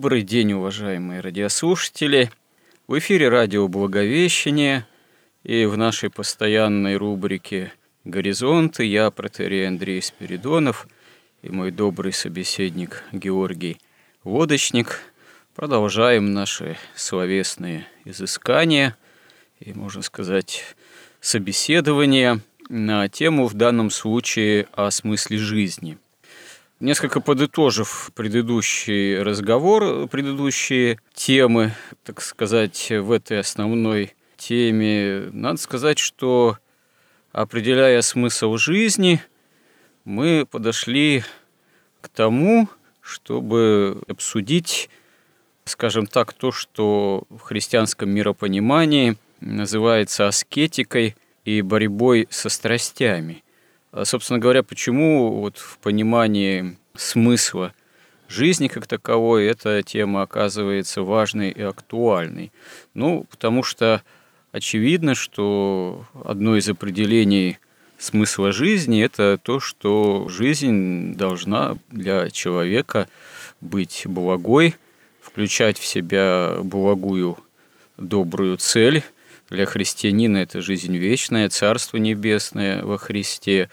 Добрый день, уважаемые радиослушатели! В эфире радио «Благовещение» и в нашей постоянной рубрике «Горизонты» я, протерей Андрей Спиридонов и мой добрый собеседник Георгий Водочник. Продолжаем наши словесные изыскания и, можно сказать, собеседования на тему в данном случае о смысле жизни – Несколько подытожив предыдущий разговор, предыдущие темы, так сказать, в этой основной теме, надо сказать, что определяя смысл жизни, мы подошли к тому, чтобы обсудить, скажем так, то, что в христианском миропонимании называется аскетикой и борьбой со страстями – собственно говоря, почему вот в понимании смысла жизни как таковой эта тема оказывается важной и актуальной? Ну, потому что очевидно, что одно из определений смысла жизни – это то, что жизнь должна для человека быть благой, включать в себя благую добрую цель – для христианина это жизнь вечная, Царство Небесное во Христе.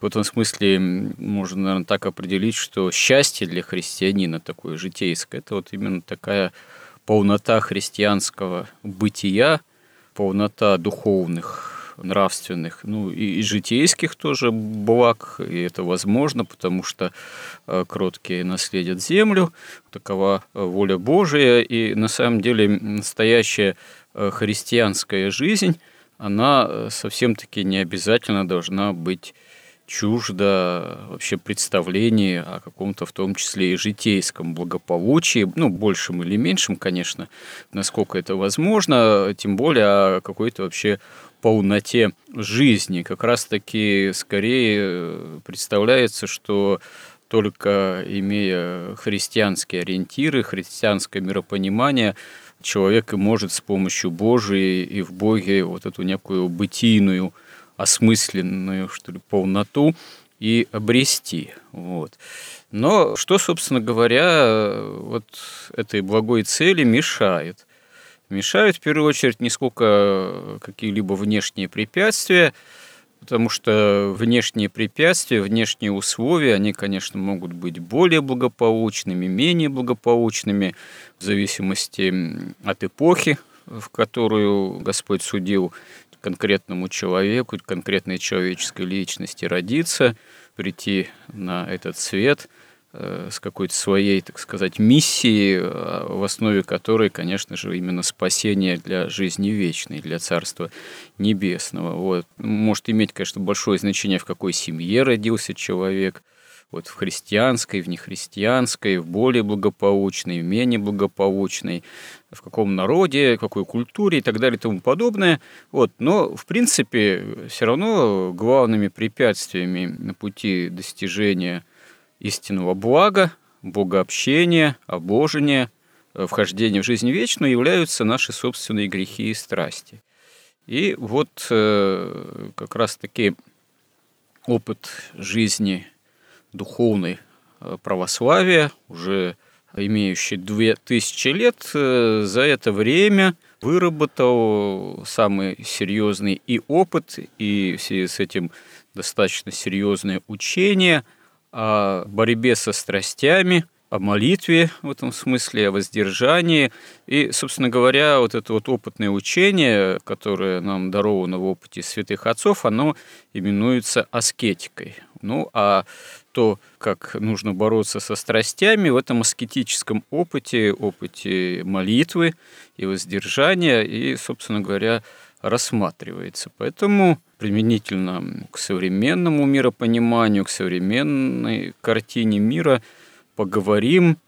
В этом смысле можно, наверное, так определить, что счастье для христианина такое житейское, это вот именно такая полнота христианского бытия, полнота духовных, нравственных, ну и, житейских тоже благ, и это возможно, потому что э, кроткие наследят землю, такова воля Божия, и на самом деле настоящая Э, христианская жизнь, она э, совсем-таки не обязательно должна быть чуждо вообще представлении о каком-то, в том числе и житейском благополучии, ну, большем или меньшем, конечно, насколько это возможно, тем более о какой-то вообще полноте жизни. Как раз-таки скорее э, представляется, что только имея христианские ориентиры, христианское миропонимание – человек может с помощью Божией и в Боге вот эту некую бытийную, осмысленную, что ли, полноту и обрести. Вот. Но что, собственно говоря, вот этой благой цели мешает? Мешают, в первую очередь, не сколько какие-либо внешние препятствия, потому что внешние препятствия, внешние условия, они, конечно, могут быть более благополучными, менее благополучными, в зависимости от эпохи, в которую Господь судил конкретному человеку, конкретной человеческой личности родиться, прийти на этот свет – с какой-то своей, так сказать, миссией, э, в основе которой, конечно же, именно спасение для жизни вечной, для Царства Небесного. Вот. Может иметь, конечно, большое значение, в какой семье родился человек, вот в христианской, в нехристианской, в более благополучной, в менее благополучной, в каком народе, в какой культуре и так далее и тому подобное. Вот. Но, в принципе, все равно главными препятствиями на пути достижения истинного блага, богообщения, обожения, э, вхождения в жизнь вечную являются наши собственные грехи и страсти. И вот э, как раз-таки опыт жизни духовной э, православия, уже имеющий две тысячи лет, за это время выработал самый серьезный и опыт, и в связи с этим достаточно серьезное учение – о борьбе со страстями, о молитве в этом смысле, о воздержании. И, собственно говоря, вот это вот опытное учение, которое нам даровано в опыте святых отцов, оно именуется аскетикой. Ну, а то, как нужно бороться со страстями, в этом аскетическом опыте, опыте молитвы и воздержания, и, собственно говоря, рассматривается. Поэтому применительно к современному миропониманию, к современной картине мира поговорим,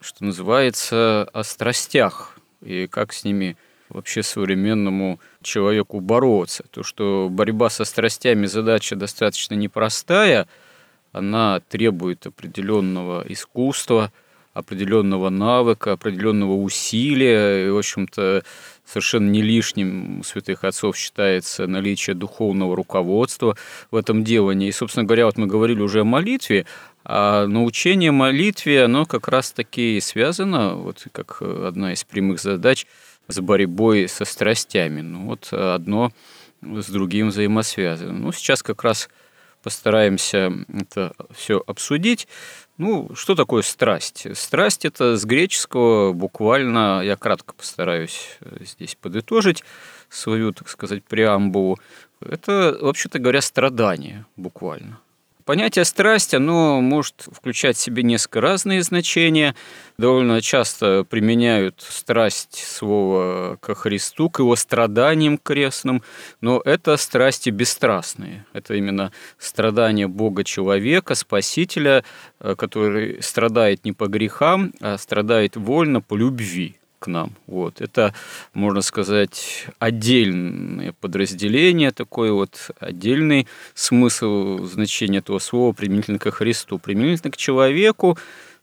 что называется, о страстях и как с ними вообще современному человеку бороться. То, что борьба со страстями задача достаточно непростая, она требует определенного искусства, определенного навыка, определенного усилия. И, в общем-то, совершенно не лишним у святых отцов считается наличие духовного руководства в этом делании. И, собственно говоря, вот мы говорили уже о молитве, а научение молитве, оно как раз-таки связано, вот как одна из прямых задач, с борьбой со страстями. Ну вот одно с другим взаимосвязано. Ну, сейчас как раз постараемся это все обсудить. Ну, что такое страсть? Страсть – это с греческого буквально, я кратко постараюсь э, здесь подытожить свою, так сказать, преамбулу. Это, вообще-то говоря, страдание буквально. Понятие страсть, оно может включать в себе несколько разные значения. Довольно часто применяют страсть слова ко Христу, к его страданиям крестным, но это страсти бесстрастные. Это именно страдания Бога человека, Спасителя, э, который страдает не по грехам, а страдает вольно по любви к нам. Вот. Это, можно сказать, отдельное подразделение, такой вот отдельный смысл значения этого слова применительно к Христу. Применительно к человеку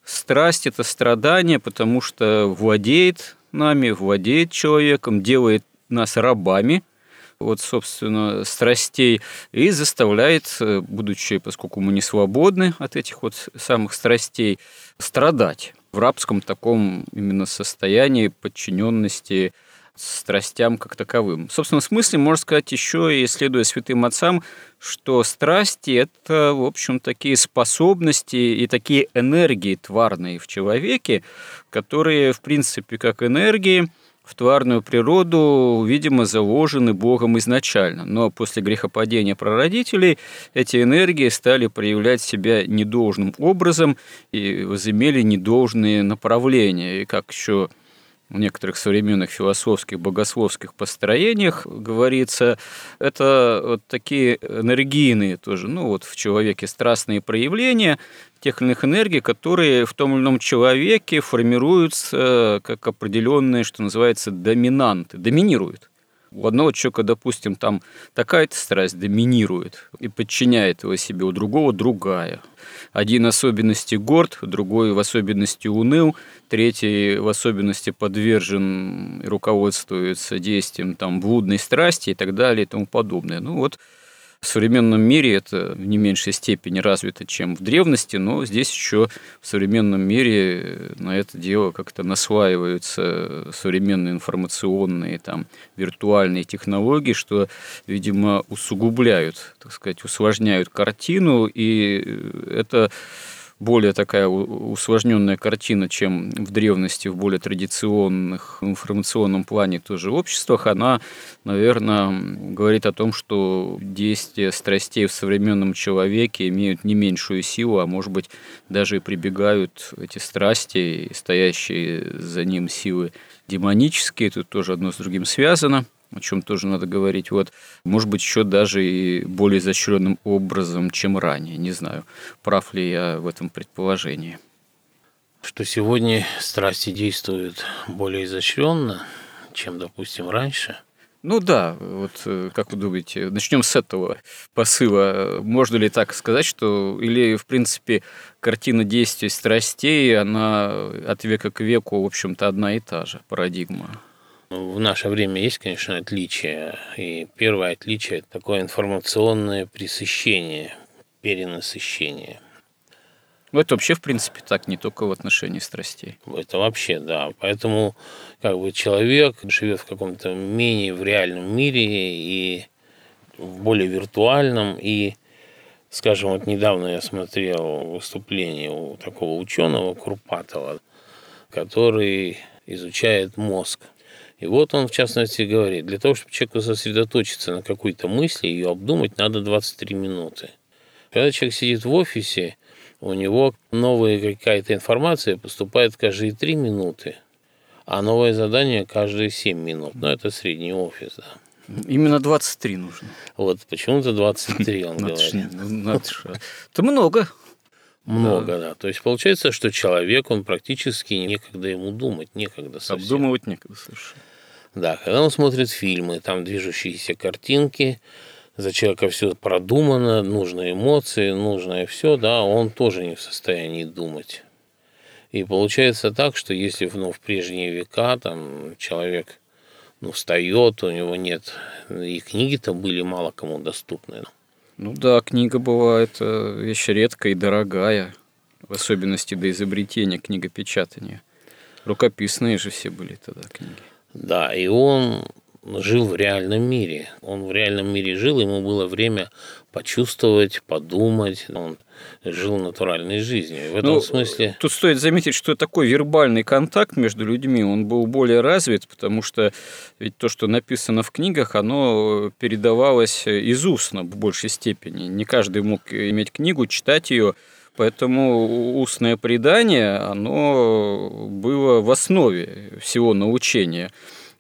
страсть – это страдание, потому что владеет нами, владеет человеком, делает нас рабами, вот, собственно, страстей и заставляет, будучи, поскольку мы не свободны от этих вот самых страстей, страдать в рабском таком именно состоянии подчиненности страстям как таковым. В собственном смысле можно сказать еще, и следуя святым отцам, что страсти – это, в общем, такие способности и такие энергии тварные в человеке, которые, в принципе, как энергии – в тварную природу, видимо, заложены Богом изначально. Но после грехопадения прародителей эти энергии стали проявлять себя недолжным образом и возымели недолжные направления. И как еще в некоторых современных философских, богословских построениях говорится, это вот такие энергийные тоже, ну вот в человеке страстные проявления тех или иных энергий, которые в том или ином человеке формируются как определенные, что называется, доминанты, доминируют. У одного человека, допустим, там такая-то страсть доминирует и подчиняет его себе, у другого другая. Один особенности горд, другой в особенности уныл, третий в особенности подвержен и руководствуется действием там, блудной страсти и так далее и тому подобное. Ну вот в современном мире это в не меньшей степени развито, чем в древности, но здесь еще в современном мире на это дело как-то наслаиваются современные информационные, там, виртуальные технологии, что, видимо, усугубляют, так сказать, усложняют картину, и это более такая усложненная картина, чем в древности, в более традиционных информационном плане тоже обществах, она, наверное, говорит о том, что действия страстей в современном человеке имеют не меньшую силу, а может быть даже и прибегают эти страсти, стоящие за ним силы демонические, тут тоже одно с другим связано – о чем тоже надо говорить. Вот, может быть, еще даже и более изощренным образом, чем ранее. Не знаю, прав ли я в этом предположении. Что сегодня страсти действуют более изощренно, чем, допустим, раньше – ну да, вот э, как вы думаете, начнем с этого посыла. Можно ли так сказать, что или, в принципе, картина действий страстей, она от века к веку, в общем-то, одна и та же парадигма? В наше время есть, конечно, отличия. И первое отличие – это такое информационное пресыщение, перенасыщение. Ну, это вообще, в принципе, так, не только в отношении страстей. Это вообще, да. Поэтому как бы человек живет в каком-то менее в реальном мире и в более виртуальном. И, скажем, вот недавно я смотрел выступление у такого ученого Крупатова, который изучает мозг. И вот он, в частности, говорит, для того, чтобы человеку сосредоточиться на какой-то мысли, ее обдумать, надо 23 минуты. Когда человек сидит в офисе, у него новая какая-то информация поступает каждые три минуты, а новое задание каждые семь минут. Ну, это средний офис, да. Именно 23 нужно. Вот почему-то 23, он говорит. Ну, это много. Много, да. То есть получается, что человек, он практически некогда ему думать, некогда совсем. Обдумывать некогда совершенно. Да, когда он смотрит фильмы, там движущиеся картинки, за человека все продумано, нужные эмоции, нужное все, да, он тоже не в состоянии думать. И получается так, что если ну, в прежние века там человек ну, встает, у него нет, и книги-то были мало кому доступны. Ну да, книга бывает э, вещь редкая и дорогая, в особенности до изобретения книгопечатания. Рукописные же все были тогда книги. Да, и он жил в реальном мире. Он в реальном мире жил, ему было время почувствовать, подумать. Он жил натуральной жизнью. В этом ну, смысле... Тут стоит заметить, что такой вербальный контакт между людьми, он был более развит, потому что ведь то, что написано в книгах, оно передавалось из устно в большей степени. Не каждый мог иметь книгу, читать ее, Поэтому устное предание, оно было в основе всего научения.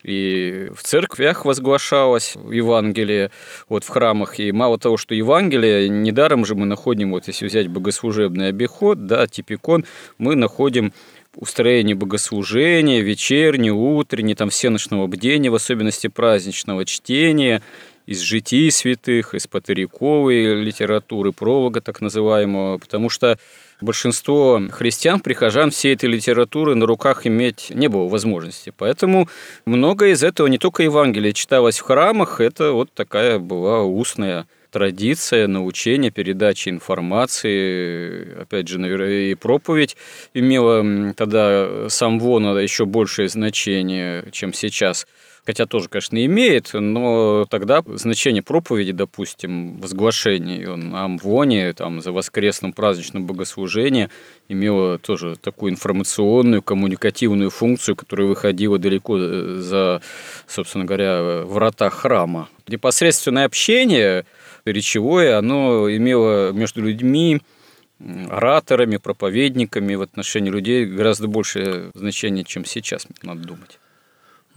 И в церквях возглашалось Евангелие, вот в храмах. И мало того, что Евангелие, недаром же мы находим, вот если взять богослужебный обиход, да, типикон, мы находим устроение богослужения, вечернее, утреннее, там всеночного бдения, в особенности праздничного чтения, из житий святых, из патериковой литературы, пролога так называемого, потому что большинство христиан, прихожан всей этой литературы на руках иметь не было возможности. Поэтому многое из этого, не только Евангелие читалось в храмах, это вот такая была устная традиция научения, передачи информации, опять же, наверное, и проповедь имела тогда сам вон еще большее значение, чем сейчас – хотя тоже, конечно, имеет, но тогда значение проповеди, допустим, возглашение он амвоне, там, за воскресным праздничным богослужением имело тоже такую информационную, коммуникативную функцию, которая выходила далеко э, за, собственно говоря, врата храма. Непосредственное общение речевое, оно имело между людьми ораторами, проповедниками в отношении людей гораздо большее значение, чем сейчас, надо думать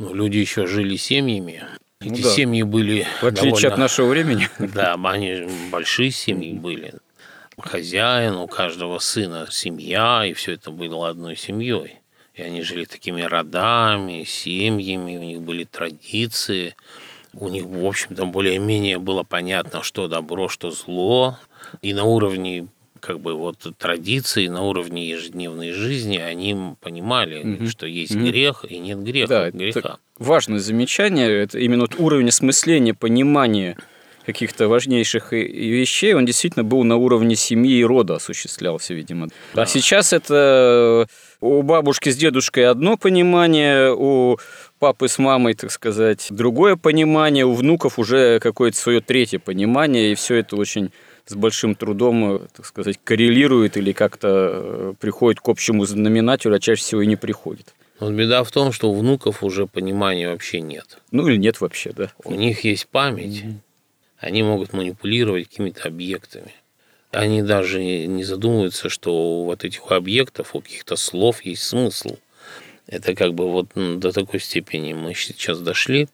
ну, люди еще жили семьями. Ну, Эти да. семьи были В отличие довольно, от нашего времени. Да, они большие семьи были. Хозяин, у каждого сына семья, и все это было одной семьей. И они жили такими родами, семьями, у них были традиции. У них, в общем-то, более-менее было понятно, что добро, что зло. И на уровне как бы вот традиции на уровне ежедневной жизни, они понимали, угу. что есть угу. грех и нет греха. Да, греха. важное замечание, это именно вот уровень осмысления, понимания каких-то важнейших вещей, он действительно был на уровне семьи и рода осуществлялся, видимо. Да. А сейчас это у бабушки с дедушкой одно понимание, у папы с мамой, так сказать, другое понимание, у внуков уже какое-то свое третье понимание, и все это очень с большим трудом, э, так сказать, коррелирует или как-то э, приходит к общему знаменателю, а чаще всего и не приходит. Вот беда в том, что у внуков уже понимания вообще нет. Ну или нет вообще, да. У них есть память, угу. они могут манипулировать какими-то объектами. Они даже не задумываются, что у вот этих объектов, у каких-то слов есть смысл. Это как бы вот до такой степени мы сейчас дошли.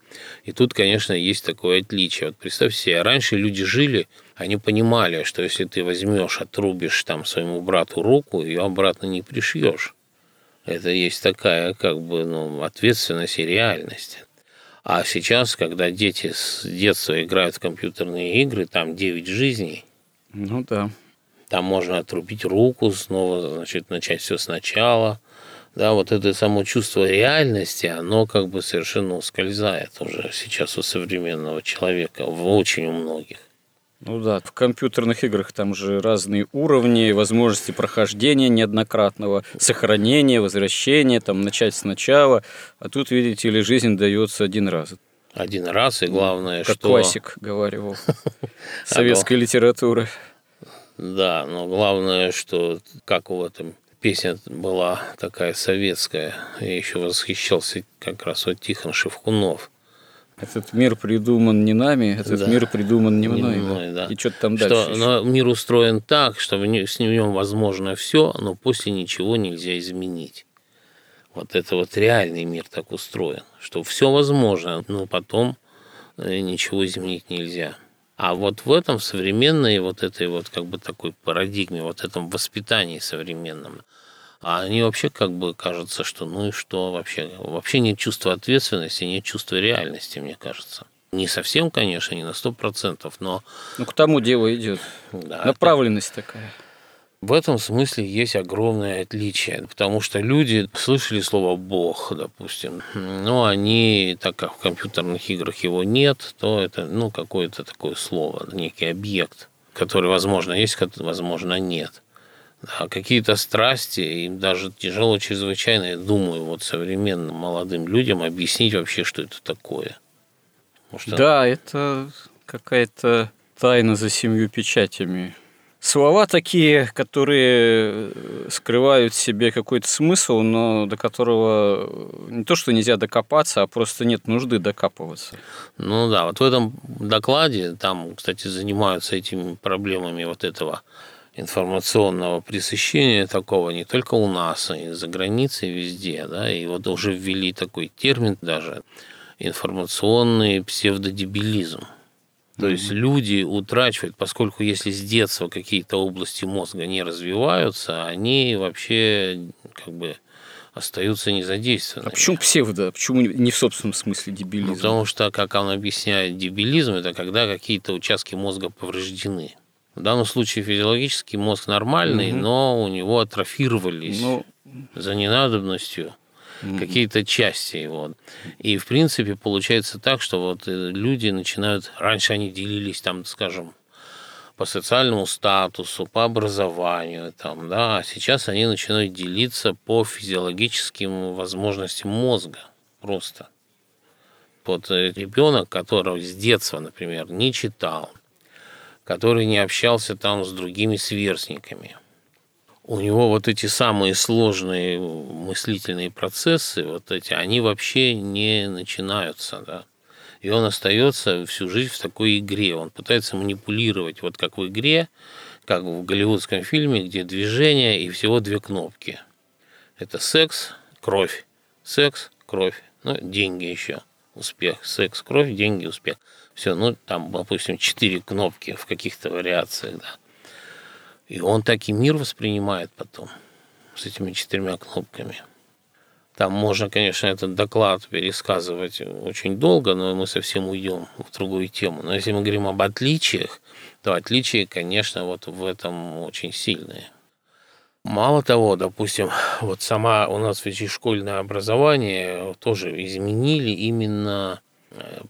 И тут, конечно, есть такое отличие. Вот представь себе, раньше люди жили, они понимали, что если ты возьмешь, отрубишь там своему брату руку, ее обратно не пришьешь. Это есть такая как бы ну, ответственность и реальность. А сейчас, когда дети с детства играют в компьютерные игры, там 9 жизней. Ну да. Там можно отрубить руку, снова значит, начать все сначала. Да, вот это само чувство реальности, оно как бы совершенно ускользает уже сейчас у современного человека, в очень у многих. Ну да, в компьютерных играх там же разные уровни, возможности прохождения неоднократного, сохранения, возвращения, там начать сначала. А тут, видите ли, жизнь дается один раз. Один раз, и главное, как что... классик говорил советской литературы. Да, но главное, что как в этом песня была такая советская. Я еще восхищался как раз вот Тихон Шевкунов – Этот мир придуман не нами, этот Да. мир придуман не Не мной. мной, да. И что-то там что дальше. но мир устроен так, что в нем возможно все, но после ничего нельзя изменить. Вот это вот реальный мир так устроен, что все возможно, но потом э, ничего изменить нельзя. А вот в этом современной вот этой вот как бы такой парадигме, вот этом воспитании современном, а они вообще как бы кажется, что ну и что вообще? Вообще нет чувства ответственности, нет чувства реальности, мне кажется. Не совсем, конечно, не на сто процентов, но Ну, к тому дело идет. да, Направленность такая. в этом смысле есть огромное отличие, потому что люди слышали слово «бог», допустим, но они, так как в компьютерных играх его нет, то это ну, какое-то такое слово, некий объект, который, возможно, есть, возможно, нет. А какие-то страсти, им даже тяжело чрезвычайно, я думаю, вот современным молодым людям объяснить вообще, что это такое. Что- Да, это какая-то тайна за семью печатями. Слова такие, которые э, скрывают в себе какой-то смысл, но до которого э, не то, что нельзя докопаться, а просто нет нужды докапываться. Ну да, вот в этом докладе, там, кстати, занимаются этими проблемами вот этого информационного пресыщения такого не только у нас, и за границей везде, да, и вот уже ввели такой термин даже информационный псевдодебилизм. То есть люди утрачивают, поскольку если с детства какие-то области мозга не развиваются, они вообще как бы остаются незадействованными. А почему псевдо? Почему не в собственном смысле дебилизм? Ну, потому что, как он объясняет, дебилизм – это когда какие-то участки мозга повреждены. В данном случае физиологический мозг нормальный, Мгм. но у него атрофировались Ну, за ненадобностью какие-то части его. И, в принципе, получается так, что вот э, люди начинают... Раньше они делились, там, скажем, по социальному статусу, по образованию, там, да, а сейчас они начинают делиться по физиологическим возможностям мозга просто. Вот э, ребенок, которого с детства, например, не читал, который не общался там с другими сверстниками, у него вот эти самые сложные мыслительные процессы, вот эти, они вообще не начинаются, да. И он остается всю жизнь в такой игре. Он пытается манипулировать, вот как в игре, как в голливудском фильме, где движение и всего две кнопки. Это секс, кровь. Секс, кровь. Ну, деньги еще. Успех. Секс, кровь, деньги, успех. Все, ну, там, допустим, четыре кнопки в каких-то вариациях, да. И он так и мир воспринимает потом с этими четырьмя кнопками. Там можно, конечно, этот доклад пересказывать очень долго, но мы совсем уйдем в другую тему. Но если мы говорим об отличиях, то отличия, конечно, вот в этом очень сильные. Мало того, допустим, вот сама у нас ведь школьное образование тоже изменили именно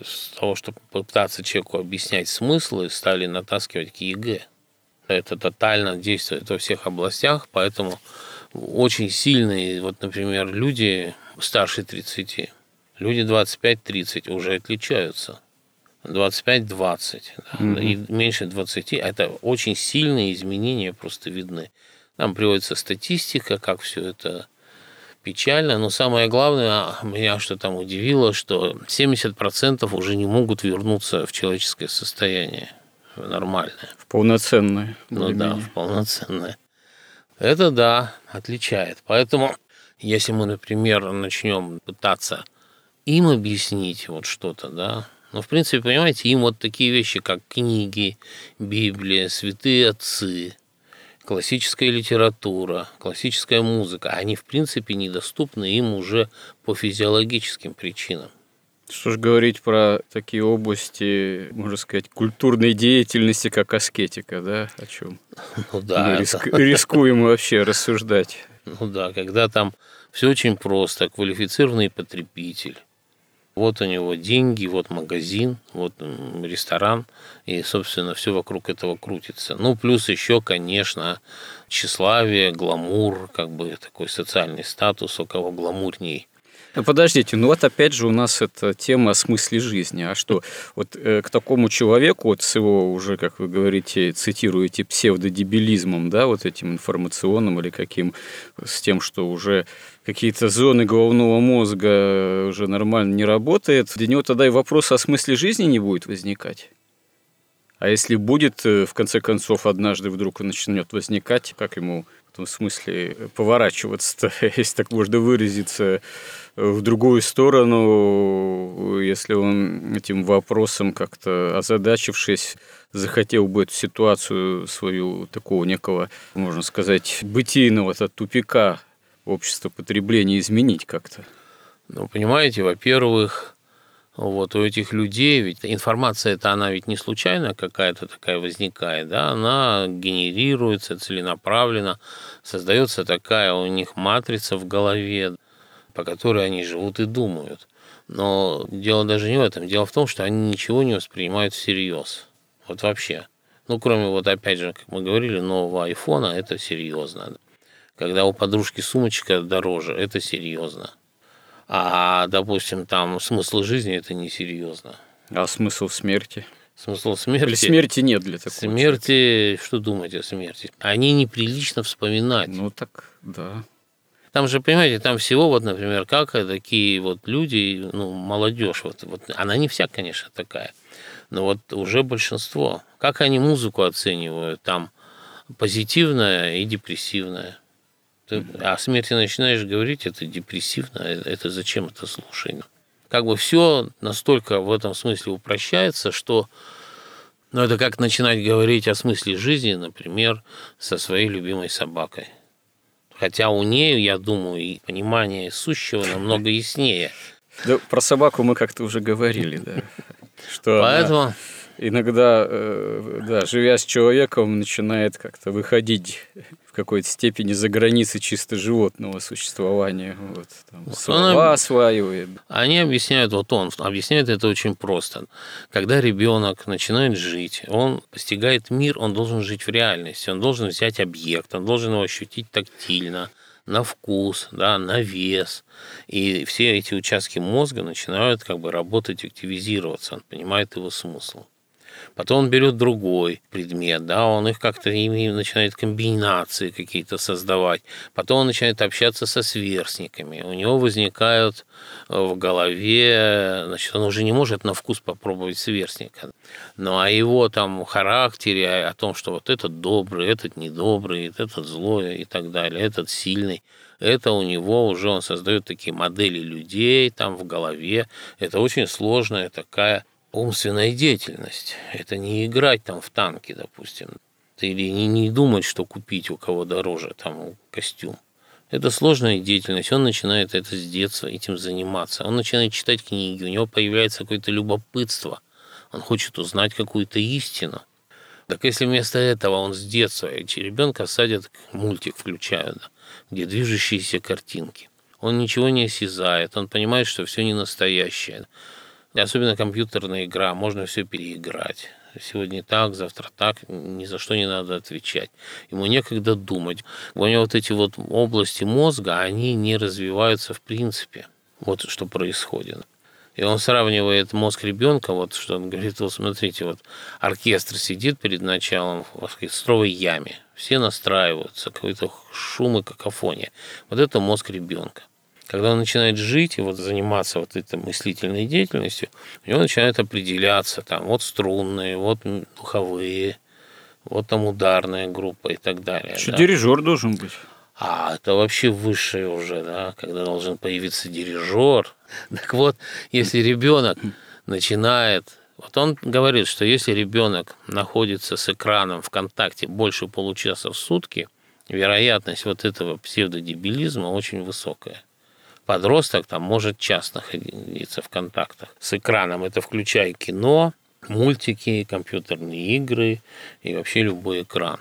с того, чтобы попытаться человеку объяснять смыслы, стали натаскивать к ЕГЭ. Это тотально действует во всех областях, поэтому очень сильные, вот, например, люди старше 30, люди 25-30 уже отличаются. 25-20, да, Мгм. и меньше 20, это очень сильные изменения просто видны. Там приводится статистика, как все это печально, но самое главное, меня что там удивило, что 70% уже не могут вернуться в человеческое состояние в нормальное. в полноценное. Ну да, в полноценное. Это да, отличает. Поэтому, если мы, например, начнем пытаться им объяснить вот что-то, да, ну, в принципе, понимаете, им вот такие вещи, как книги, Библия, святые отцы, классическая литература, классическая музыка, они, в принципе, недоступны им уже по физиологическим причинам. Что ж говорить про такие области, можно сказать, культурной деятельности, как аскетика, да? О чем Ну да, мы риск- рискуем вообще рассуждать. Ну да, когда там все очень просто, квалифицированный потребитель. Вот у него деньги, вот магазин, вот ресторан, и, собственно, все вокруг этого крутится. Ну, плюс еще, конечно, тщеславие, гламур, как бы такой социальный статус, у кого гламурней. Ну, подождите, ну вот опять же у нас эта тема о смысле жизни. А что, вот э, к такому человеку, вот с его уже, как вы говорите, цитируете, псевдодебилизмом, да, вот этим информационным или каким, с тем, что уже какие-то зоны головного мозга уже нормально не работает, для него тогда и вопрос о смысле жизни не будет возникать. А если будет, э, в конце концов, однажды вдруг начнет возникать, как ему в том смысле поворачиваться, если так можно выразиться, в другую сторону, если он этим вопросом как-то озадачившись, захотел бы эту ситуацию свою такого некого, можно сказать, бытийного -то тупика общества потребления изменить как-то? Ну, понимаете, во-первых, вот у этих людей, ведь информация это она ведь не случайно какая-то такая возникает, да, она генерируется целенаправленно, создается такая у них матрица в голове, по которой они живут и думают. Но дело даже не в этом. Дело в том, что они ничего не воспринимают всерьез. Вот вообще. Ну, кроме вот, опять же, как мы говорили, нового айфона, это серьезно. Когда у подружки сумочка дороже, это серьезно. А, допустим, там смысл жизни это несерьезно. А смысл смерти? Смысл смерти... Или смерти нет для такого Смерти... Человека. Что думать о смерти? Они неприлично вспоминать. Ну, так, да. Там же, понимаете, там всего, вот, например, как такие вот люди, ну, молодежь, вот, вот она не вся, конечно, такая, но вот уже большинство. Как они музыку оценивают? Там позитивная и депрессивная. Ты о смерти начинаешь говорить, это депрессивно, э, это зачем это слушание? Как бы все настолько в этом смысле упрощается, что ну, это как начинать говорить о смысле жизни, например, со своей любимой собакой. Хотя у нее, я думаю, и понимание сущего намного яснее. Да, про собаку мы как-то уже говорили, да. Что Поэтому... иногда, э, да, живя с человеком, начинает как-то выходить какой-то степени за границы чисто животного существования. Вот, там, слова осваивает. Они объясняют, вот он объясняет это очень просто. Когда ребенок начинает жить, он постигает мир, он должен жить в реальности, он должен взять объект, он должен его ощутить тактильно, на вкус, да, на вес. И все эти участки мозга начинают как бы работать, активизироваться, он понимает его смысл. Потом он берет другой предмет, да, он их как-то ими начинает комбинации какие-то создавать. Потом он начинает общаться со сверстниками. У него возникают э, в голове, значит, он уже не может на вкус попробовать сверстника. Ну, а его там характере, о том, что вот этот добрый, этот недобрый, этот злой и так далее, этот сильный, это у него уже он создает такие модели людей там в голове. Это очень сложная такая умственная деятельность. Это не играть там в танки, допустим, или не, не думать, что купить у кого дороже там костюм. Это сложная деятельность, он начинает это с детства этим заниматься. Он начинает читать книги, у него появляется какое-то любопытство. Он хочет узнать какую-то истину. Так если вместо этого он с детства эти ребенка садят, мультик включают, где движущиеся картинки. Он ничего не осязает, он понимает, что все не настоящее. Особенно компьютерная игра, можно все переиграть. Сегодня так, завтра так, ни за что не надо отвечать. Ему некогда думать. У него вот эти вот области мозга, они не развиваются в принципе. Вот что происходит. И он сравнивает мозг ребенка, вот что он говорит, вот смотрите, вот оркестр сидит перед началом в оркестровой яме, все настраиваются, какой-то шум и какофония. Вот это мозг ребенка. Когда он начинает жить и вот заниматься вот этой мыслительной деятельностью, у него начинает определяться там вот струнные, вот духовые, вот там ударная группа и так далее. Еще да. дирижер должен быть. А это вообще высшее уже, да, когда должен появиться дирижер. Так вот, если ребенок начинает вот он говорит, что если ребенок находится с экраном в контакте больше получаса в сутки, вероятность вот этого псевдодебилизма очень высокая подросток там может час находиться в контактах с экраном. Это включая кино, мультики, компьютерные игры и вообще любой экран.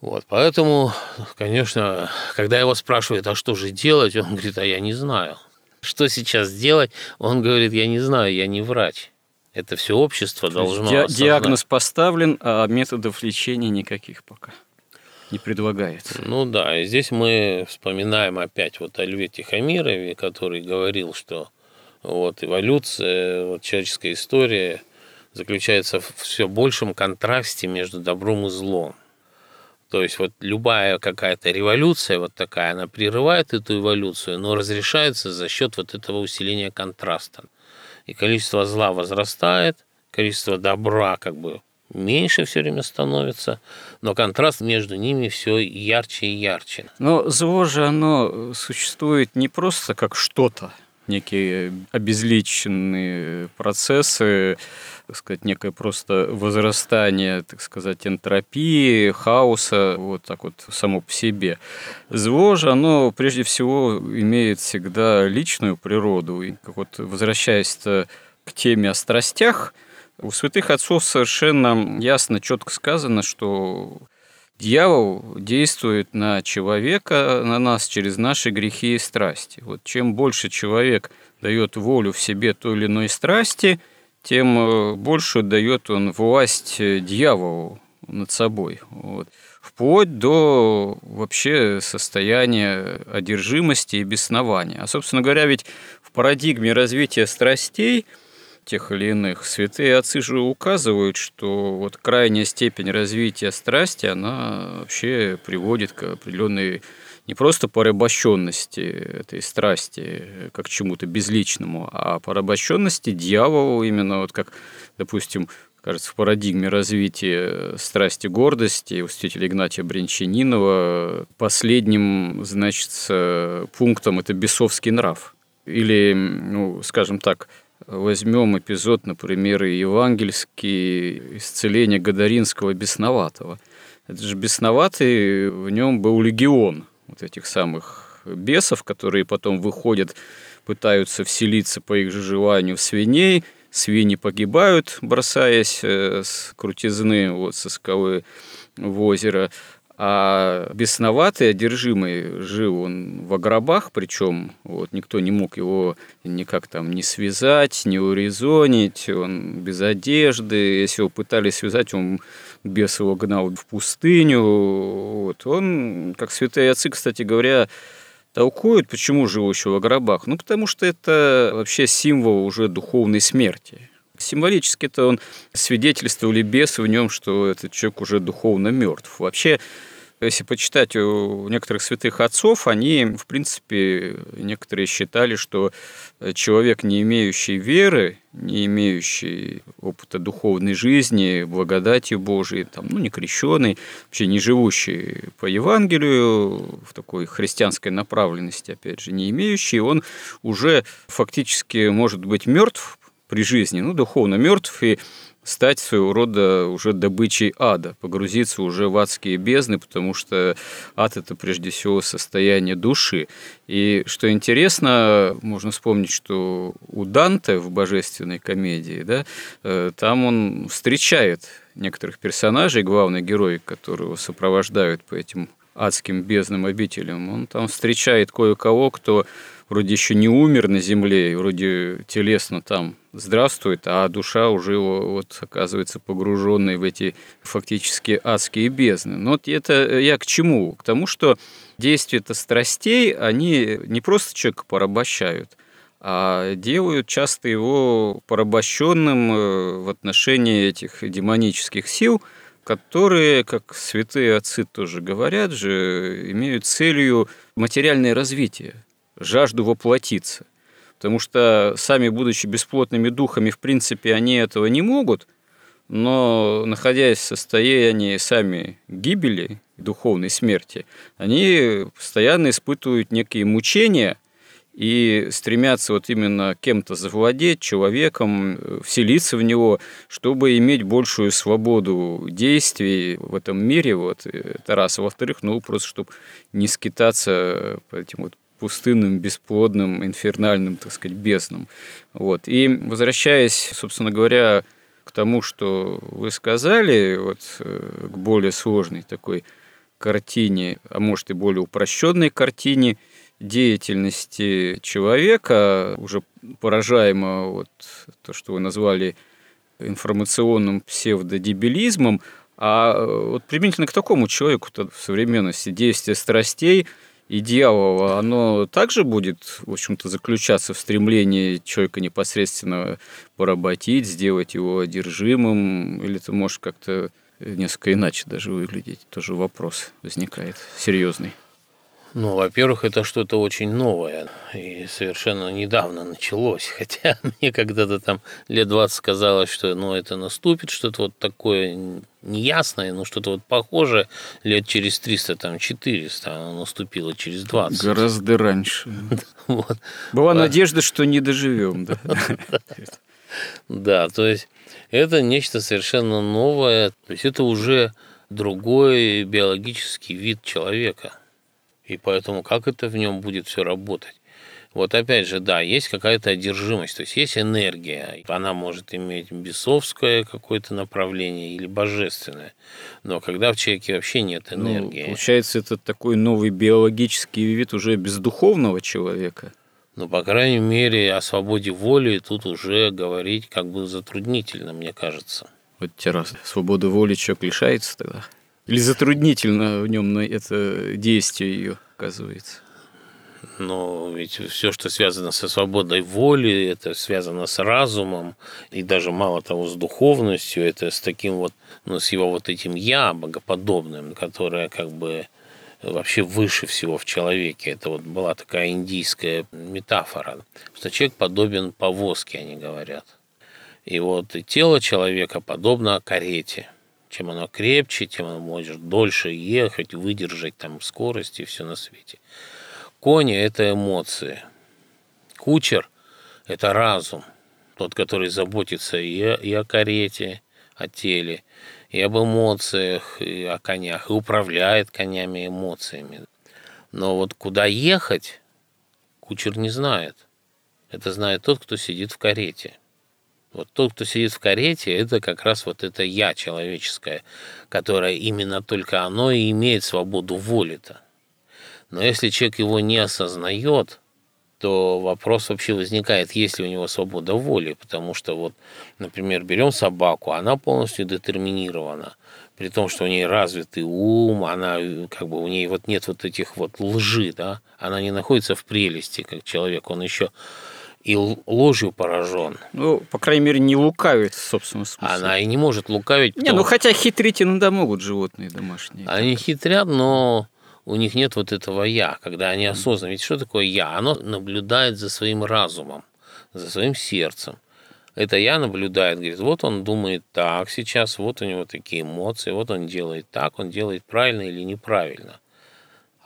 Вот, поэтому, конечно, когда его спрашивают, а что же делать, он говорит, а я не знаю. Что сейчас делать? Он говорит, я не знаю, я не врач. Это все общество должно Ди- Диагноз поставлен, а методов лечения никаких пока. Не предлагается. Ну да, и здесь мы вспоминаем опять вот о Льве Тихомирове, который говорил, что вот эволюция, вот человеческая история заключается в все большем контрасте между добром и злом. То есть вот любая какая-то революция вот такая, она прерывает эту эволюцию, но разрешается за счет вот этого усиления контраста. И количество зла возрастает, количество добра как бы меньше все время становится, но контраст между ними все ярче и ярче. Но зло же оно существует не просто как что-то, некие обезличенные процессы, так сказать, некое просто возрастание, так сказать, энтропии, хаоса, вот так вот само по себе. Зло же, оно прежде всего имеет всегда личную природу. И как вот возвращаясь к теме о страстях, у святых отцов совершенно ясно, четко сказано, что Дьявол действует на человека, на нас через наши грехи и страсти. Вот чем больше человек дает волю в себе той или иной страсти, тем э, больше дает он власть э, дьяволу над собой. Вот. Вплоть до вообще состояния одержимости и беснования. А, собственно говоря, ведь в парадигме развития страстей – тех или иных. Святые отцы же указывают, что вот крайняя степень развития страсти, она вообще приводит к определенной не просто порабощенности этой страсти, как к чему-то безличному, а порабощенности дьяволу, именно вот как, допустим, кажется, в парадигме развития страсти гордости у святителя Игнатия Брянчанинова последним, значит, пунктом это бесовский нрав. Или, ну, скажем так, Возьмем эпизод, например, евангельский исцеление Гадаринского бесноватого. Это же бесноватый, в нем был легион вот этих самых бесов, которые потом выходят, пытаются вселиться по их же желанию в свиней, свиньи погибают, бросаясь э, с крутизны вот, со скалы в озеро, а бесноватый, одержимый жил он в гробах, причем вот, никто не мог его никак там не связать, не урезонить, он без одежды. Если его пытались связать, он бес его гнал в пустыню. Вот. Он, как святые отцы, кстати говоря, толкуют, почему живущего в гробах. Ну, потому что это вообще символ уже духовной смерти. Символически-то он свидетельствовали бесы в нем, что этот человек уже духовно мертв. Вообще, если почитать у некоторых святых отцов, они, в принципе, некоторые считали, что человек, не имеющий веры, не имеющий опыта духовной жизни, благодати Божией, там, ну, не крещенный, вообще не живущий по Евангелию, в такой христианской направленности, опять же, не имеющий, он уже фактически может быть мертв при жизни, ну, духовно мертв, и стать своего рода уже добычей ада, погрузиться уже в адские бездны, потому что ад – это прежде всего состояние души. И что интересно, можно вспомнить, что у Данте в «Божественной комедии», да, э, там он встречает некоторых персонажей, главный герой, которого сопровождают по этим адским бездным обителям, он там встречает кое-кого, кто вроде еще не умер на земле, вроде телесно там здравствует, а душа уже вот оказывается погруженной в эти фактически адские бездны. Но вот это я к чему? К тому, что действия-то страстей, они не просто человека порабощают, а делают часто его порабощенным э, в отношении этих демонических сил, которые, как святые отцы тоже говорят же, имеют целью материальное развитие жажду воплотиться. Потому что сами, будучи бесплотными духами, в принципе, они этого не могут, но находясь в состоянии сами гибели, духовной смерти, они постоянно испытывают некие мучения и стремятся вот именно кем-то завладеть, человеком, вселиться в него, чтобы иметь большую свободу действий в этом мире, вот, это раз. А во-вторых, ну, просто чтобы не скитаться по этим вот пустынным, бесплодным, инфернальным, так сказать, безднам. Вот. И возвращаясь, собственно говоря, к тому, что вы сказали, вот э, к более сложной такой картине, а может и более упрощенной картине деятельности человека, уже поражаемого вот то, что вы назвали информационным псевдодебилизмом, А э, вот применительно к такому человеку-то в современности действие страстей и дьявола, оно также будет, в общем-то, заключаться в стремлении человека непосредственно поработить, сделать его одержимым, или ты можешь как-то несколько иначе даже выглядеть? Тоже вопрос возникает серьезный. Ну, во-первых, это что-то очень новое и совершенно недавно началось. Хотя мне когда-то там лет 20 казалось, что ну, это наступит, что-то вот такое неясное, но что-то вот похожее лет через 300, там 400, оно наступило через 20. Гораздо раньше. вот. Была надежда, что не доживем. Да? да, то есть это нечто совершенно новое, то есть это уже другой биологический вид человека – и поэтому как это в нем будет все работать? Вот опять же, да, есть какая-то одержимость, то есть есть энергия. Она может иметь бесовское какое-то направление или божественное. Но когда в человеке вообще нет ну, энергии... Ну, получается, это такой новый биологический вид уже бездуховного человека. Ну, по крайней мере, о свободе воли тут уже говорить как бы затруднительно, мне кажется. Вот те раз свободы воли человек лишается тогда? Или затруднительно в нем это действие ее оказывается? Но ведь все, что связано со свободой воли, это связано с разумом, и даже мало того, с духовностью, это с таким вот, ну, с его вот этим «я» богоподобным, которое как бы вообще выше всего в человеке. Это вот была такая индийская метафора, что человек подобен повозке, они говорят. И вот тело человека подобно карете – чем оно крепче, тем оно может дольше ехать, выдержать там скорость и все на свете. Кони – это эмоции. Кучер – это разум, тот, который заботится и о, и о карете, о теле, и об эмоциях, и о конях, и управляет конями эмоциями. Но вот куда ехать, кучер не знает. Это знает тот, кто сидит в карете – вот тот, кто сидит в карете, это как раз вот это я человеческое, которое именно только оно и имеет свободу воли-то. Но если человек его не осознает, то вопрос вообще возникает, есть ли у него свобода воли, потому что вот, например, берем собаку, она полностью детерминирована, при том, что у нее развитый ум, она как бы у нее вот нет вот этих вот лжи, да, она не находится в прелести, как человек, он еще и ложью поражен. Ну, по крайней мере, не лукавит в собственном смысле. Она и не может лукавить. Не, ну хотя хитрить иногда могут животные домашние. Они так. хитрят, но у них нет вот этого «я», когда они осознанно. Ведь что такое «я»? Оно наблюдает за своим разумом, за своим сердцем. Это «я» наблюдает, говорит, вот он думает так сейчас, вот у него такие эмоции, вот он делает так, он делает правильно или неправильно –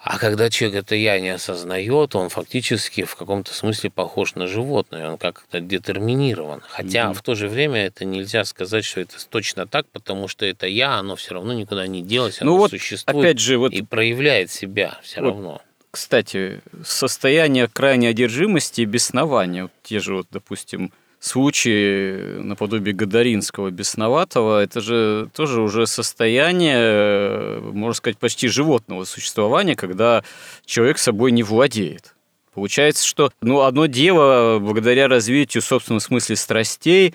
а когда человек это я не осознает, он фактически в каком-то смысле похож на животное, он как-то детерминирован. Хотя mm-hmm. в то же время это нельзя сказать, что это точно так, потому что это я, оно все равно никуда не делось, оно ну вот, существует опять же, вот, и проявляет себя все вот, равно. Кстати, состояние крайней одержимости и беснования, вот те же, вот, допустим, случаи наподобие Гадаринского, бесноватого, это же тоже уже состояние, можно сказать, почти животного существования, когда человек собой не владеет. Получается, что ну, одно дело, благодаря развитию, в собственном смысле, страстей,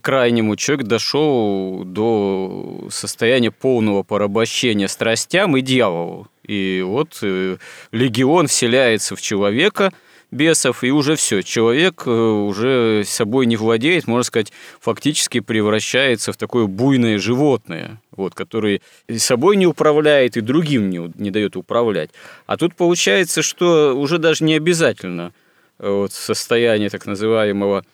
крайнему человек дошел до состояния полного порабощения страстям и дьяволу. И вот э, легион вселяется в человека – бесов, и уже все, человек э, уже собой не владеет, можно сказать, фактически превращается в такое буйное животное, вот, которое и собой не управляет, и другим не, не дает управлять. А тут получается, что уже даже не обязательно э, вот, состояние так называемого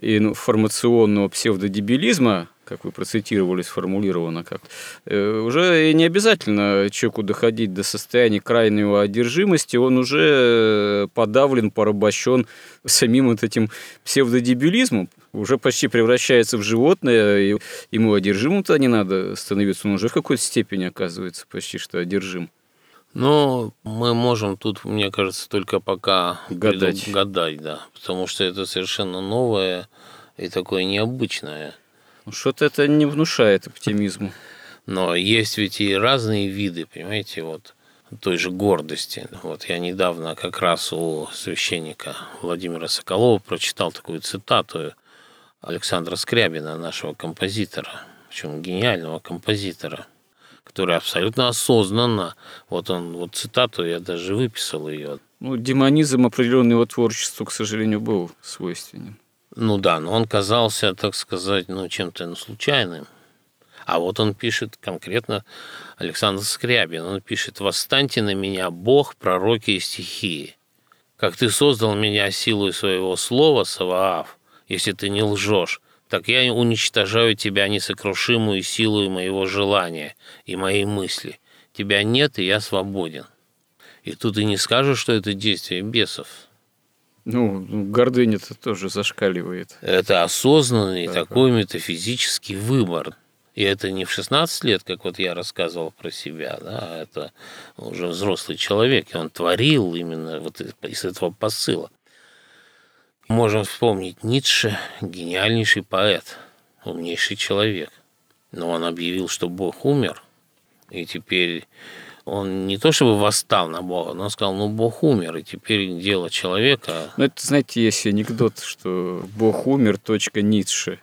информационного псевдодебилизма, как вы процитировали, сформулировано как э, уже не обязательно человеку доходить до состояния крайней одержимости, он уже подавлен, порабощен самим вот этим псевдодебилизмом, уже почти превращается в животное, и ему одержимым-то не надо становиться, он уже в какой-то степени оказывается почти что одержим. Ну, мы можем тут, мне кажется, только пока гадать. гадать, да, потому что это совершенно новое и такое необычное. Ну, что-то это не внушает оптимизму. Но есть ведь и разные виды, понимаете, вот той же гордости. Вот я недавно как раз у священника Владимира Соколова прочитал такую цитату Александра Скрябина, нашего композитора. причем гениального композитора, который абсолютно осознанно, вот он, вот цитату, я даже выписал ее. Ну, демонизм определенного его творчеству, к сожалению, был свойственен. Ну да, но он казался, так сказать, ну, чем-то ну, случайным. А вот он пишет конкретно Александр Скрябин. Он пишет «Восстаньте на меня, Бог, пророки и стихии. Как ты создал меня силой своего слова, Саваав, если ты не лжешь, так я уничтожаю тебя несокрушимую силой моего желания и моей мысли. Тебя нет, и я свободен». И тут и не скажешь, что это действие бесов. Ну, гордыня-то тоже зашкаливает. Это осознанный да, такой метафизический выбор. И это не в 16 лет, как вот я рассказывал про себя, да, а это уже взрослый человек, и он творил именно вот из этого посыла. Можем вспомнить Ницше, гениальнейший поэт, умнейший человек. Но он объявил, что Бог умер, и теперь он не то чтобы восстал на Бога, но он сказал, ну, Бог умер, и теперь дело человека... Ну, это, знаете, есть анекдот, что Бог умер, точка Ницше.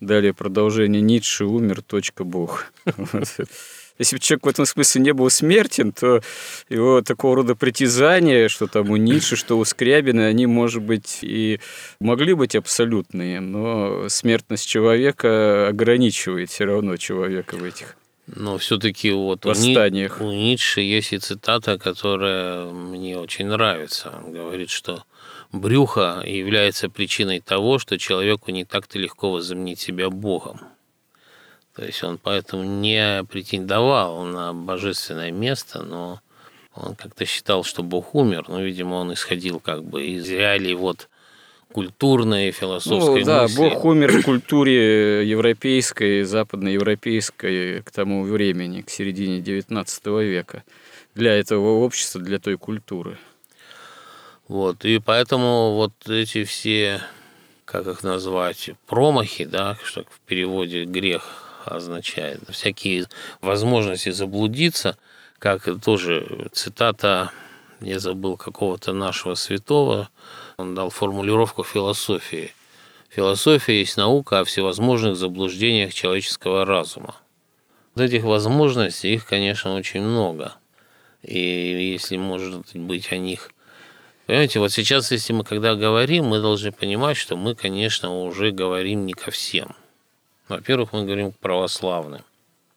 Далее продолжение Ницше умер, точка Бог. Если бы человек в этом смысле не был смертен, то его такого рода притязания, что там у Ницше, что у Скрябина, они, может быть, и могли быть абсолютные, но смертность человека ограничивает все равно человека в этих но все-таки вот восстаниях. У, Ницше есть и цитата, которая мне очень нравится. Он говорит, что брюхо является причиной того, что человеку не так-то легко возомнить себя Богом. То есть он поэтому не претендовал на божественное место, но он как-то считал, что Бог умер, но, видимо, он исходил как бы из реалий вот культурной, философской ну, да, мысли. Бог умер в культуре европейской, западноевропейской к тому времени, к середине XIX века. Для этого общества, для той культуры. Вот, и поэтому вот эти все, как их назвать, промахи, да, что в переводе грех означает, всякие возможности заблудиться, как тоже цитата, я забыл какого-то нашего святого, он дал формулировку философии. Философия есть наука о всевозможных заблуждениях человеческого разума. Вот этих возможностей, их, конечно, очень много. И если, может быть, о них Понимаете, вот сейчас, если мы когда говорим, мы должны понимать, что мы, конечно, уже говорим не ко всем. Во-первых, мы говорим к православным.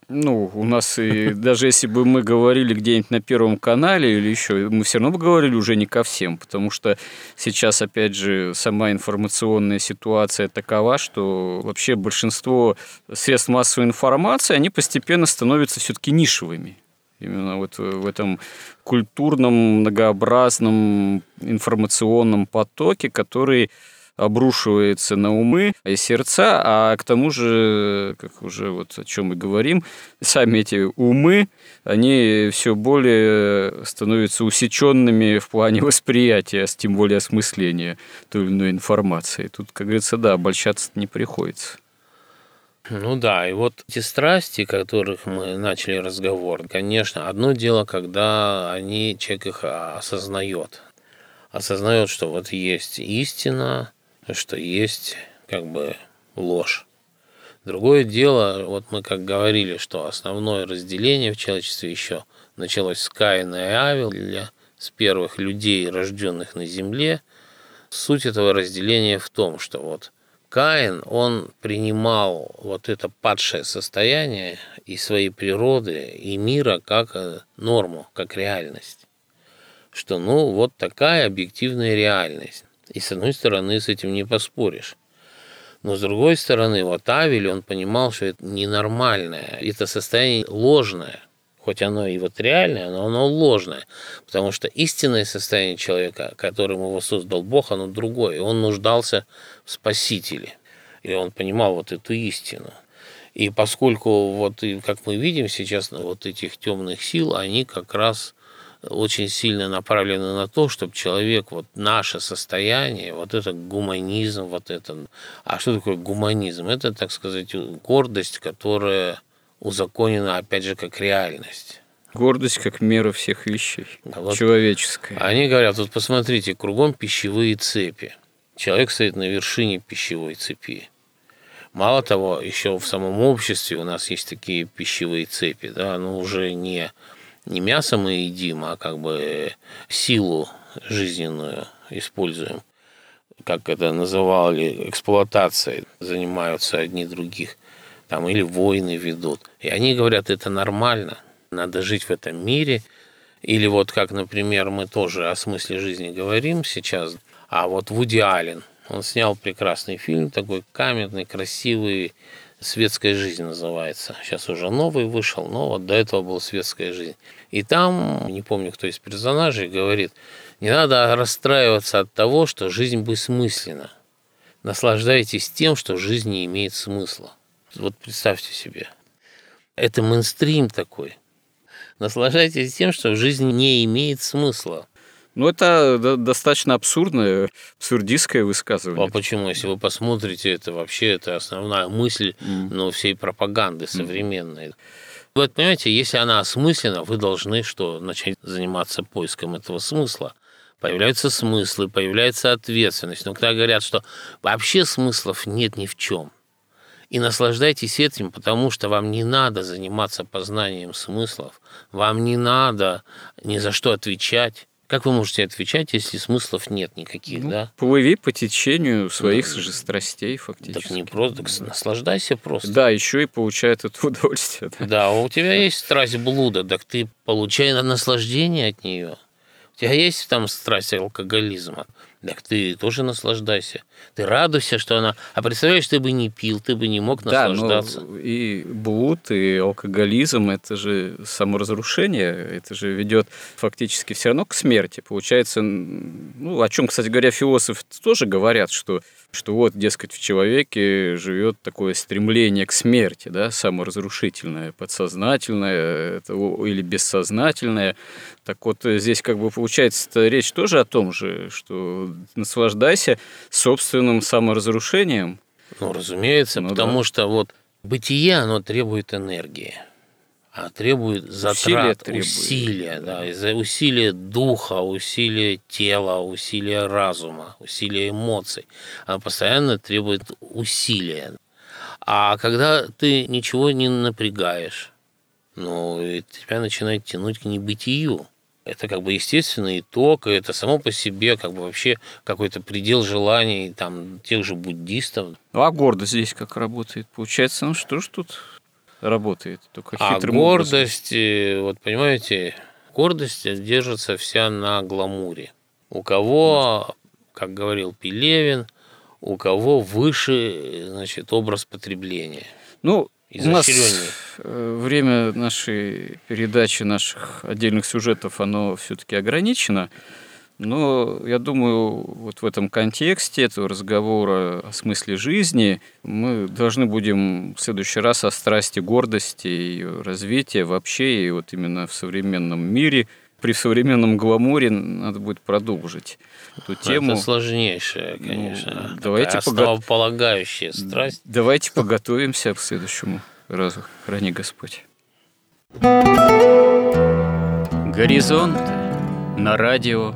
Ну, у нас и даже если бы мы говорили где-нибудь на Первом канале или еще, мы все равно бы говорили уже не ко всем, потому что сейчас, опять же, сама информационная ситуация такова, что вообще большинство средств массовой информации, они постепенно становятся все-таки нишевыми. Именно вот в этом культурном, многообразном информационном потоке, который обрушивается на умы и сердца, а к тому же, как уже вот о чем мы говорим, сами эти умы, они все более становятся усеченными в плане восприятия, тем более осмысления той или иной информации. Тут, как говорится, да, обольщаться не приходится. Ну да, и вот эти страсти, которых мы начали разговор, конечно, одно дело, когда они, человек их осознает. Осознает, что вот есть истина, что есть как бы ложь. Другое дело, вот мы как говорили, что основное разделение в человечестве еще началось с Каина и Авеля, с первых людей, рожденных на земле. Суть этого разделения в том, что вот Каин, он принимал вот это падшее состояние и своей природы, и мира как э, норму, как реальность. Что, ну, вот такая объективная реальность. И с одной стороны, с этим не поспоришь. Но с другой стороны, вот Авель, он понимал, что это ненормальное, это состояние ложное. Хоть оно и вот реальное, но оно ложное. Потому что истинное состояние человека, которым его создал Бог, оно другое. Он нуждался в Спасителе. И он понимал вот эту истину. И поскольку, вот, как мы видим сейчас, вот этих темных сил, они как раз очень сильно направлены на то, чтобы человек, вот наше состояние, вот это гуманизм, вот это... А что такое гуманизм? Это, так сказать, гордость, которая узаконена, опять же, как реальность. Гордость как мера всех вещей, вот человеческая. Они говорят, вот посмотрите, кругом пищевые цепи. Человек стоит на вершине пищевой цепи. Мало того, еще в самом обществе у нас есть такие пищевые цепи, да, ну уже не, не мясо мы едим, а как бы силу жизненную используем, как это называли, эксплуатацией, занимаются одни других, там, или войны ведут. И они говорят, это нормально, надо жить в этом мире. Или вот как, например, мы тоже о смысле жизни говорим сейчас, а вот Вуди Аллен, он снял прекрасный фильм, такой каменный, красивый, «Светская жизнь» называется. Сейчас уже новый вышел, но вот до этого был «Светская жизнь». И там, не помню, кто из персонажей, говорит, не надо расстраиваться от того, что жизнь бессмысленна. Наслаждайтесь тем, что жизнь не имеет смысла. Вот представьте себе. Это мейнстрим такой. Наслаждайтесь тем, что жизнь не имеет смысла. Ну, это достаточно абсурдное, абсурдистское высказывание. А почему? Если вы посмотрите, это вообще это основная мысль mm. ну, всей пропаганды современной. Mm. Вот понимаете, если она осмыслена, вы должны что? Начать заниматься поиском этого смысла. Появляются смыслы, появляется ответственность. Но когда говорят, что вообще смыслов нет ни в чем, и наслаждайтесь этим, потому что вам не надо заниматься познанием смыслов, вам не надо ни за что отвечать, как вы можете отвечать, если смыслов нет никаких, ну, да? Плыви по течению своих ну, же страстей, фактически. Так не просто, так наслаждайся просто. Да, еще и получает это удовольствие. Да, да у тебя есть страсть блуда, так ты получай наслаждение от нее. У тебя есть там страсть алкоголизма, так ты тоже наслаждайся. Ты радуйся, что она... А представляешь, ты бы не пил, ты бы не мог да, наслаждаться. Но и блуд, и алкоголизм – это же саморазрушение, это же ведет фактически все равно к смерти. Получается, ну, о чем, кстати говоря, философы тоже говорят, что что вот, дескать, в человеке живет такое стремление к смерти, да, саморазрушительное, подсознательное это, или бессознательное. Так вот, здесь как бы получается речь тоже о том же, что наслаждайся собственным саморазрушением. Ну, разумеется, ну, потому да. что вот бытие, оно требует энергии а требует затрат, усилия, усилия да, из-за усилия духа, усилия тела, усилия разума, усилия эмоций. Она постоянно требует усилия. А когда ты ничего не напрягаешь, ну, и тебя начинает тянуть к небытию. Это как бы естественный итог, и это само по себе как бы вообще какой-то предел желаний там тех же буддистов. Ну, а гордость здесь как работает? Получается, ну что ж тут работает. Только а гордость, образом. вот понимаете, гордость держится вся на гламуре. У кого, как говорил Пелевин, у кого выше, значит, образ потребления. Ну, у нас э, время нашей передачи, наших отдельных сюжетов, оно все-таки ограничено. Но я думаю, вот в этом контексте этого разговора о смысле жизни мы должны будем в следующий раз о страсти гордости и развития вообще, и вот именно в современном мире, при современном гламуре надо будет продолжить эту тему. Это сложнейшая, ну, конечно. Ну, давайте основополагающая пога... страсть. Давайте поготовимся к следующему разу. Храни Господь. Горизонт на радио